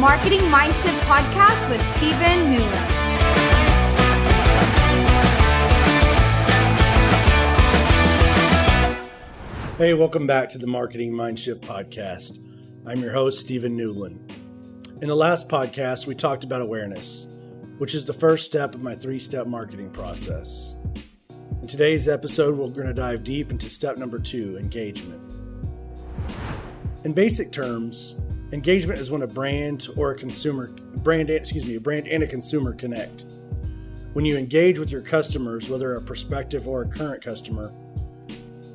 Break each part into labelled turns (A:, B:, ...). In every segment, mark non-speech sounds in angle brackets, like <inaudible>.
A: Marketing Mindshift podcast with Stephen Newland.
B: Hey, welcome back to the Marketing Mindshift podcast. I'm your host, Stephen Newland. In the last podcast, we talked about awareness, which is the first step of my three step marketing process. In today's episode, we're going to dive deep into step number two engagement. In basic terms, engagement is when a brand or a consumer brand excuse me, a brand and a consumer connect. When you engage with your customers, whether a prospective or a current customer,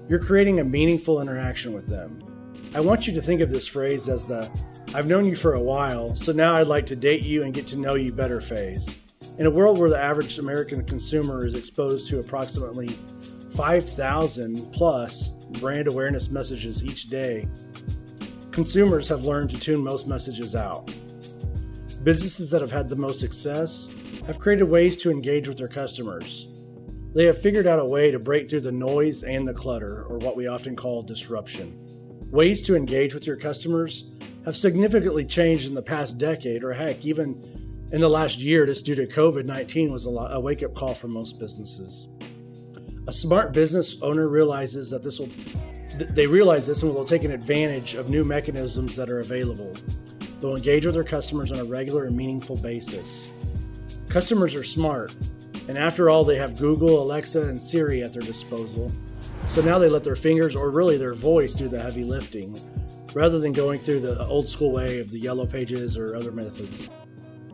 B: you're creating a meaningful interaction with them. I want you to think of this phrase as the I've known you for a while, so now I'd like to date you and get to know you better phase. In a world where the average American consumer is exposed to approximately 5,000 plus brand awareness messages each day, consumers have learned to tune most messages out. Businesses that have had the most success have created ways to engage with their customers. They have figured out a way to break through the noise and the clutter, or what we often call disruption. Ways to engage with your customers have significantly changed in the past decade, or heck, even in the last year, just due to COVID 19 was a, a wake up call for most businesses. A smart business owner realizes that this will, they realize this and will take an advantage of new mechanisms that are available. They'll engage with their customers on a regular and meaningful basis. Customers are smart, and after all, they have Google, Alexa, and Siri at their disposal. So now they let their fingers, or really their voice, do the heavy lifting rather than going through the old school way of the yellow pages or other methods.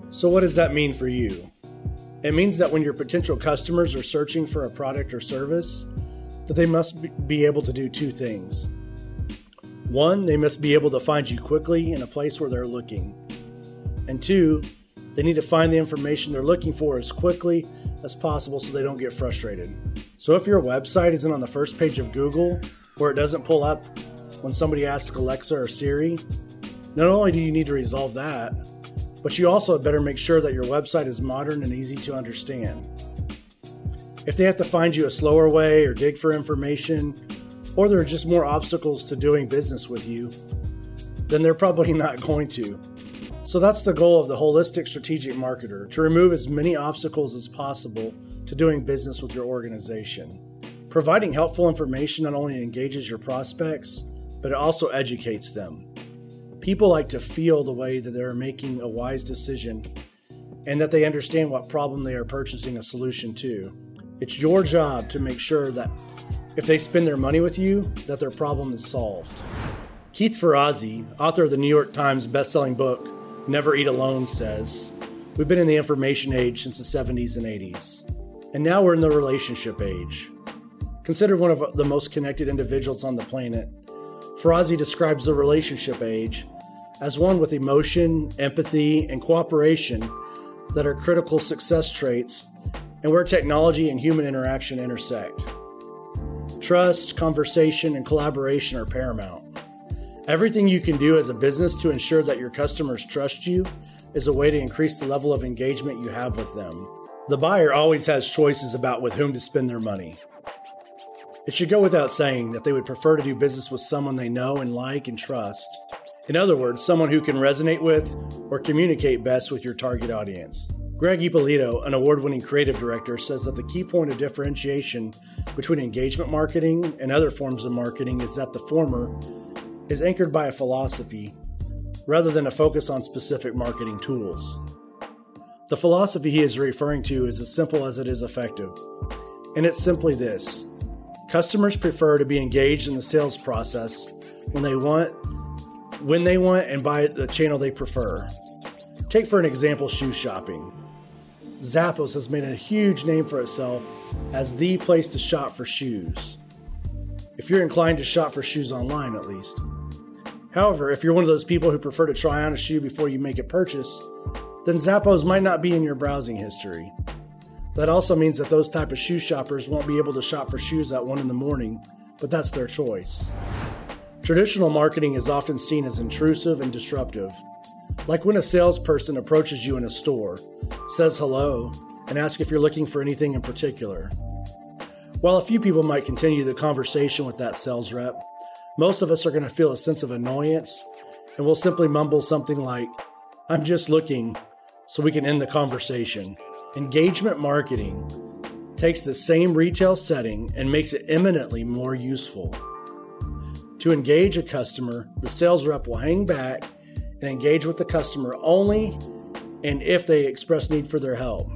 B: So, what does that mean for you? It means that when your potential customers are searching for a product or service, that they must be able to do two things. One, they must be able to find you quickly in a place where they're looking. And two, they need to find the information they're looking for as quickly as possible so they don't get frustrated. So if your website isn't on the first page of Google, or it doesn't pull up when somebody asks Alexa or Siri, not only do you need to resolve that, but you also better make sure that your website is modern and easy to understand. If they have to find you a slower way or dig for information, or there are just more obstacles to doing business with you, then they're probably <laughs> not going to. So that's the goal of the holistic strategic marketer to remove as many obstacles as possible to doing business with your organization. Providing helpful information not only engages your prospects, but it also educates them. People like to feel the way that they're making a wise decision and that they understand what problem they are purchasing a solution to. It's your job to make sure that if they spend their money with you, that their problem is solved. Keith Ferrazzi, author of the New York Times best-selling book Never Eat Alone, says, "We've been in the information age since the 70s and 80s, and now we're in the relationship age." Considered one of the most connected individuals on the planet, Ferrazzi describes the relationship age as one with emotion, empathy, and cooperation that are critical success traits and where technology and human interaction intersect. Trust, conversation, and collaboration are paramount. Everything you can do as a business to ensure that your customers trust you is a way to increase the level of engagement you have with them. The buyer always has choices about with whom to spend their money. It should go without saying that they would prefer to do business with someone they know and like and trust. In other words, someone who can resonate with or communicate best with your target audience. Greg Ippolito, an award winning creative director, says that the key point of differentiation between engagement marketing and other forms of marketing is that the former is anchored by a philosophy rather than a focus on specific marketing tools. The philosophy he is referring to is as simple as it is effective, and it's simply this Customers prefer to be engaged in the sales process when they want, when they want, and by the channel they prefer. Take for an example shoe shopping. Zappos has made a huge name for itself as the place to shop for shoes. If you're inclined to shop for shoes online, at least. However, if you're one of those people who prefer to try on a shoe before you make a purchase, then Zappos might not be in your browsing history. That also means that those type of shoe shoppers won't be able to shop for shoes at 1 in the morning, but that's their choice. Traditional marketing is often seen as intrusive and disruptive. Like when a salesperson approaches you in a store, says hello, and asks if you're looking for anything in particular. While a few people might continue the conversation with that sales rep, most of us are going to feel a sense of annoyance and we'll simply mumble something like, I'm just looking so we can end the conversation. Engagement marketing takes the same retail setting and makes it eminently more useful. To engage a customer, the sales rep will hang back and engage with the customer only and if they express need for their help.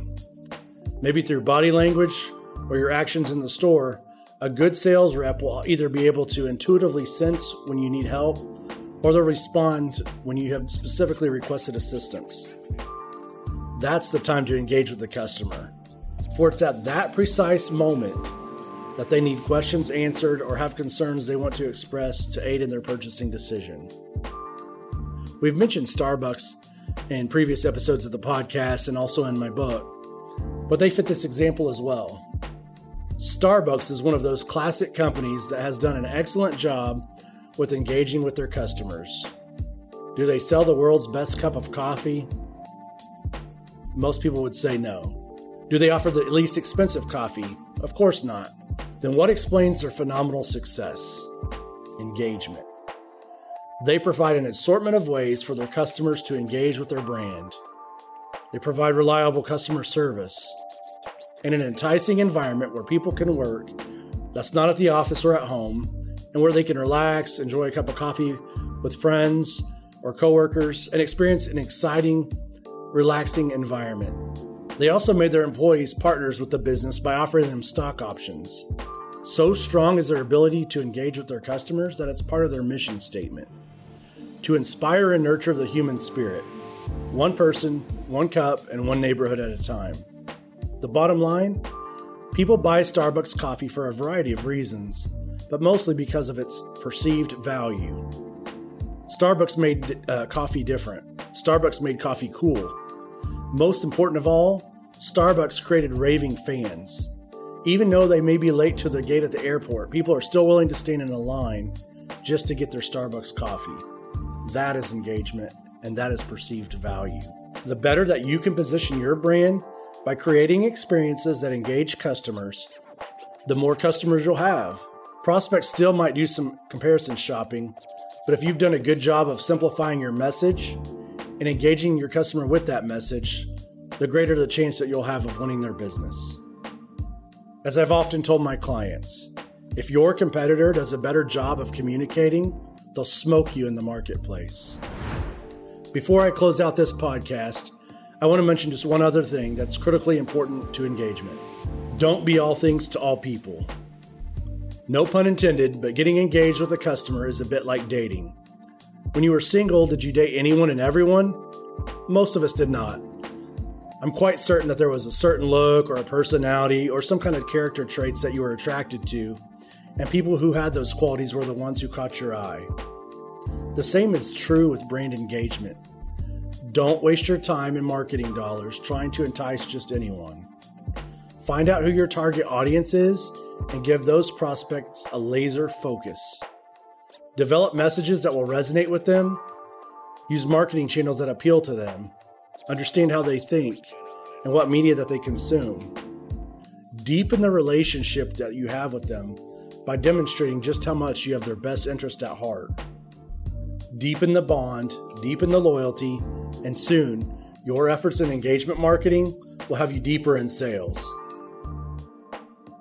B: Maybe through body language or your actions in the store, a good sales rep will either be able to intuitively sense when you need help or they'll respond when you have specifically requested assistance. That's the time to engage with the customer. For it's at that precise moment that they need questions answered or have concerns they want to express to aid in their purchasing decision. We've mentioned Starbucks in previous episodes of the podcast and also in my book, but they fit this example as well. Starbucks is one of those classic companies that has done an excellent job with engaging with their customers. Do they sell the world's best cup of coffee? Most people would say no. Do they offer the least expensive coffee? Of course not. Then what explains their phenomenal success? Engagement. They provide an assortment of ways for their customers to engage with their brand. They provide reliable customer service in an enticing environment where people can work that's not at the office or at home and where they can relax, enjoy a cup of coffee with friends or coworkers, and experience an exciting, relaxing environment. They also made their employees partners with the business by offering them stock options. So strong is their ability to engage with their customers that it's part of their mission statement to inspire and nurture the human spirit, one person, one cup, and one neighborhood at a time. The bottom line people buy Starbucks coffee for a variety of reasons, but mostly because of its perceived value. Starbucks made uh, coffee different. Starbucks made coffee cool. Most important of all, Starbucks created raving fans. Even though they may be late to their gate at the airport, people are still willing to stand in a line just to get their Starbucks coffee. That is engagement, and that is perceived value. The better that you can position your brand by creating experiences that engage customers, the more customers you'll have. Prospects still might do some comparison shopping, but if you've done a good job of simplifying your message and engaging your customer with that message, the greater the chance that you'll have of winning their business. As I've often told my clients, if your competitor does a better job of communicating, they'll smoke you in the marketplace. Before I close out this podcast, I want to mention just one other thing that's critically important to engagement. Don't be all things to all people. No pun intended, but getting engaged with a customer is a bit like dating. When you were single, did you date anyone and everyone? Most of us did not. I'm quite certain that there was a certain look or a personality or some kind of character traits that you were attracted to, and people who had those qualities were the ones who caught your eye. The same is true with brand engagement. Don't waste your time and marketing dollars trying to entice just anyone. Find out who your target audience is and give those prospects a laser focus. Develop messages that will resonate with them. Use marketing channels that appeal to them. Understand how they think and what media that they consume. Deepen the relationship that you have with them by demonstrating just how much you have their best interest at heart. Deepen the bond, deepen the loyalty, and soon your efforts in engagement marketing will have you deeper in sales.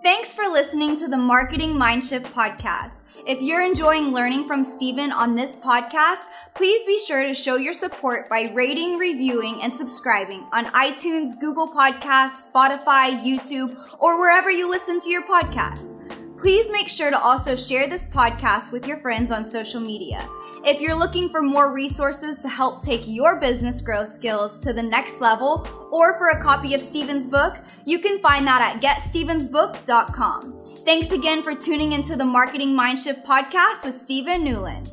A: Thanks for listening to the Marketing Mindshift podcast. If you're enjoying learning from Stephen on this podcast, please be sure to show your support by rating, reviewing, and subscribing on iTunes, Google Podcasts, Spotify, YouTube, or wherever you listen to your podcasts. Please make sure to also share this podcast with your friends on social media. If you're looking for more resources to help take your business growth skills to the next level, or for a copy of Stephen's book, you can find that at getstevensbook.com. Thanks again for tuning into the Marketing Mindshift podcast with Stephen Newland.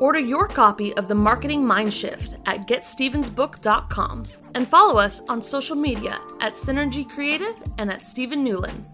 C: Order your copy of the Marketing Mindshift at getstevensbook.com and follow us on social media at Synergy Creative and at Stephen Newland.